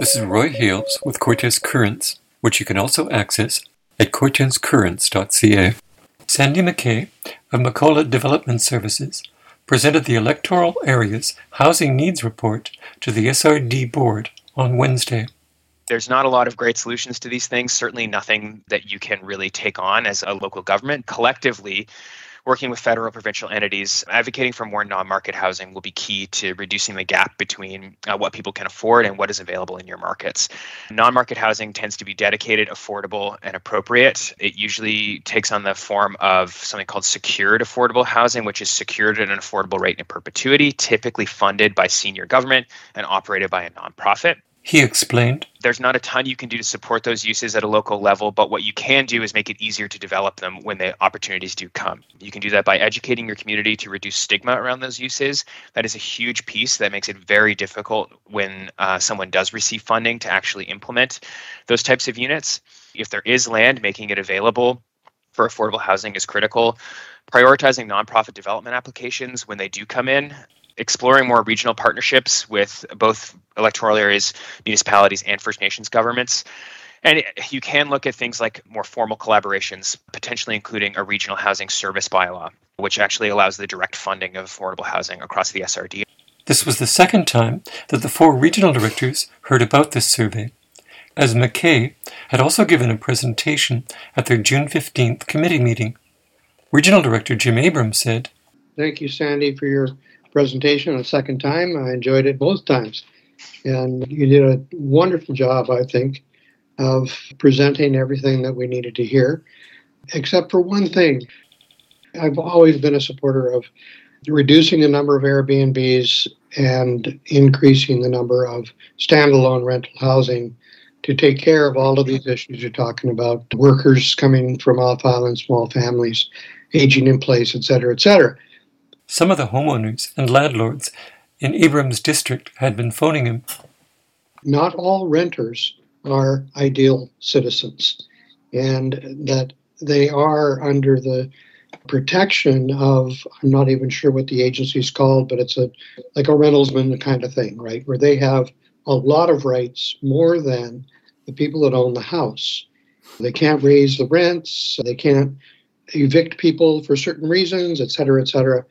This is Roy Hales with Cortes Currents, which you can also access at cortescurrents.ca. Sandy McKay of M'akola Development Services presented the Electoral Areas Housing Needs Report to the SRD Board on Wednesday. There's not a lot of great solutions to these things, certainly nothing that you can really take on as a local government. Collectively, working with federal provincial entities, advocating for more non market housing will be key to reducing the gap between uh, what people can afford and what is available in your markets. Non market housing tends to be dedicated, affordable, and appropriate. It usually takes on the form of something called secured affordable housing, which is secured at an affordable rate in perpetuity, typically funded by senior government and operated by a nonprofit. He explained. There's not a ton you can do to support those uses at a local level, but what you can do is make it easier to develop them when the opportunities do come. You can do that by educating your community to reduce stigma around those uses. That is a huge piece that makes it very difficult when uh, someone does receive funding to actually implement those types of units. If there is land, making it available for affordable housing is critical. Prioritizing nonprofit development applications when they do come in exploring more regional partnerships with both electoral areas, municipalities, and First Nations governments. And you can look at things like more formal collaborations, potentially including a regional housing service bylaw, which actually allows the direct funding of affordable housing across the SRD. This was the second time that the four regional directors heard about this survey, as McKay had also given a presentation at their June 15th committee meeting. Regional Director Jim Abrams said, Thank you, Sandy, for your presentation a second time. I enjoyed it both times. And you did a wonderful job, I think, of presenting everything that we needed to hear, except for one thing. I've always been a supporter of reducing the number of Airbnbs and increasing the number of standalone rental housing to take care of all of these issues you're talking about workers coming from off island, small families, aging in place, et cetera, et cetera. Some of the homeowners and landlords in Abrams' district had been phoning him. Not all renters are ideal citizens, and that they are under the protection of I'm not even sure what the agency's called, but it's a like a rentalsman kind of thing, right? Where they have a lot of rights more than the people that own the house. They can't raise the rents, they can't evict people for certain reasons, et cetera, et cetera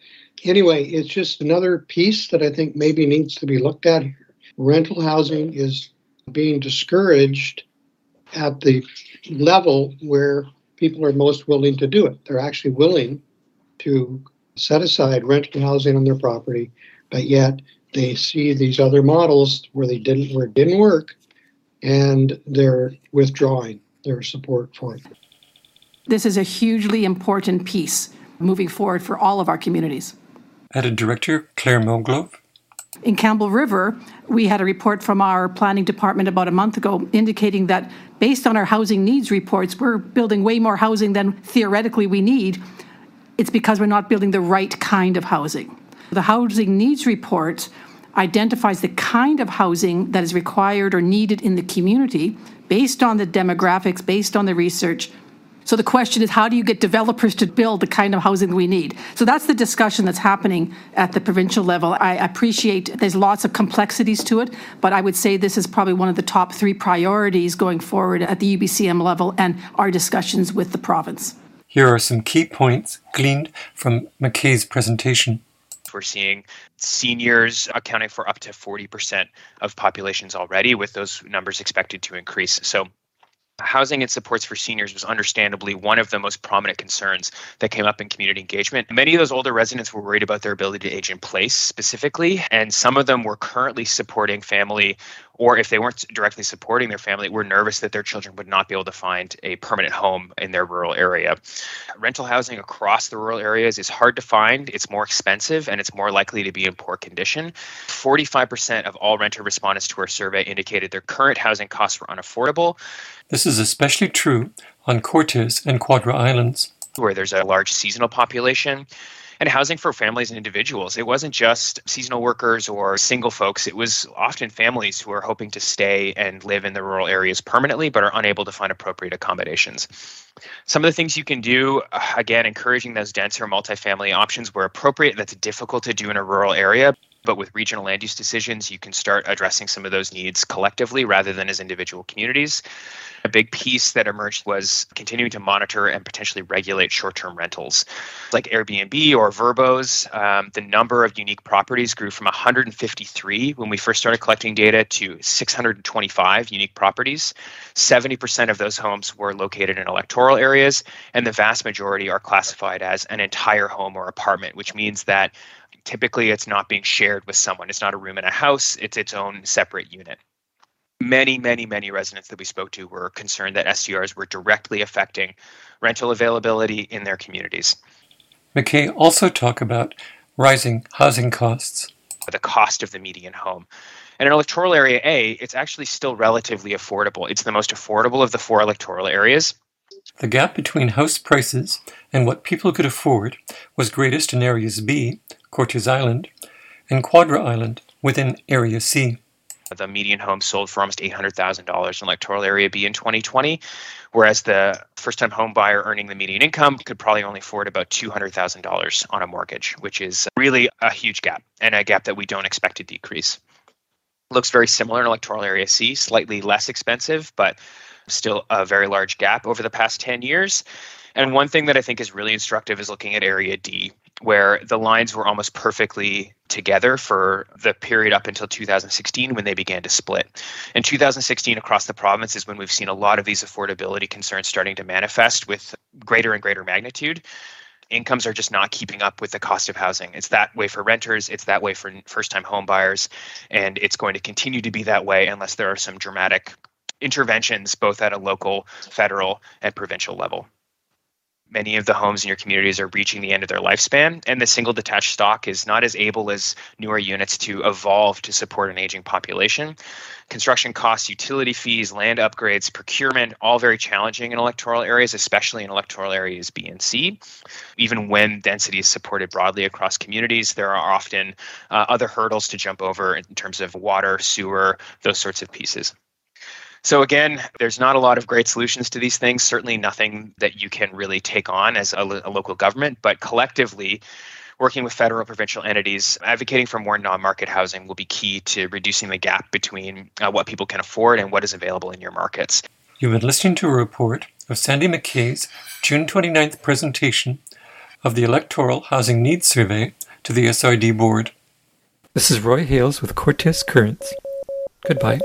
anyway, it's just another piece that I think maybe needs to be looked at here. Rental housing is being discouraged at the level where people are most willing to do it. They're actually willing to set aside rental housing on their property, but yet they see these other models where they didn't where it didn't work and they're withdrawing their support for it. This is a hugely important piece moving forward for all of our communities added Director Claire Moglove. In Campbell River, we had a report from our planning department about a month ago indicating that based on our housing needs reports, we're building way more housing than theoretically we need. It's because we're not building the right kind of housing. The housing needs report identifies the kind of housing that is required or needed in the community based on the demographics, based on the research, so the question is, how do you get developers to build the kind of housing we need? So that's the discussion that's happening at the provincial level. I appreciate there's lots of complexities to it, but I would say this is probably one of the top three priorities going forward at the UBCM level and our discussions with the province. Here are some key points gleaned from McKay's presentation. We're seeing seniors accounting for up to 40% of populations already, with those numbers expected to increase. So Housing and supports for seniors was understandably one of the most prominent concerns that came up in community engagement. Many of those older residents were worried about their ability to age in place specifically, and some of them were currently supporting family or if they weren't directly supporting their family, were nervous that their children would not be able to find a permanent home in their rural area. Rental housing across the rural areas is hard to find, it's more expensive, and it's more likely to be in poor condition. 45% of all renter respondents to our survey indicated their current housing costs were unaffordable. This is especially true on Cortes and Quadra Islands. Where there's a large seasonal population and housing for families and individuals. It wasn't just seasonal workers or single folks, it was often families who are hoping to stay and live in the rural areas permanently but are unable to find appropriate accommodations. Some of the things you can do, uh, again, encouraging those denser multifamily options where appropriate, that's difficult to do in a rural area. But with regional land use decisions, you can start addressing some of those needs collectively rather than as individual communities. A big piece that emerged was continuing to monitor and potentially regulate short term rentals. Like Airbnb or VRBOs, um, the number of unique properties grew from 153 when we first started collecting data to 625 unique properties. 70% of those homes were located in electoral areas, and the vast majority are classified as an entire home or apartment, which means that typically it's not being shared with someone. It's not a room in a house, it's its own separate unit many, many, many residents that we spoke to were concerned that STRs were directly affecting rental availability in their communities. McKay also talked about rising housing costs. The cost of the median home. And in electoral area A, it's actually still relatively affordable. It's the most affordable of the four electoral areas. The gap between house prices and what people could afford was greatest in areas B, Cortes Island, and Quadra Island within area C. The median home sold for almost $800,000 in electoral area B in 2020, whereas the first time home buyer earning the median income could probably only afford about $200,000 on a mortgage, which is really a huge gap and a gap that we don't expect to decrease. Looks very similar in electoral area C, slightly less expensive, but still a very large gap over the past 10 years. And one thing that I think is really instructive is looking at area D, where the lines were almost perfectly together for the period up until 2016 when they began to split. In 2016, across the province is when we've seen a lot of these affordability concerns starting to manifest with greater and greater magnitude. Incomes are just not keeping up with the cost of housing. It's that way for renters, it's that way for first time home buyers, and it's going to continue to be that way unless there are some dramatic interventions both at a local, federal, and provincial level many of the homes in your communities are reaching the end of their lifespan, and the single detached stock is not as able as newer units to evolve to support an aging population. Construction costs, utility fees, land upgrades, procurement, all very challenging in electoral areas, especially in electoral areas B and C. Even when density is supported broadly across communities, there are often uh, other hurdles to jump over in terms of water, sewer, those sorts of pieces. So, again, there's not a lot of great solutions to these things, certainly nothing that you can really take on as a, a local government, but collectively, working with federal provincial entities, advocating for more non market housing will be key to reducing the gap between uh, what people can afford and what is available in your markets. You've been listening to a report of Sandy McKay's June 29th presentation of the Electoral Housing Needs Survey to the SRD Board. This is Roy Hales with Cortes Currents. Goodbye.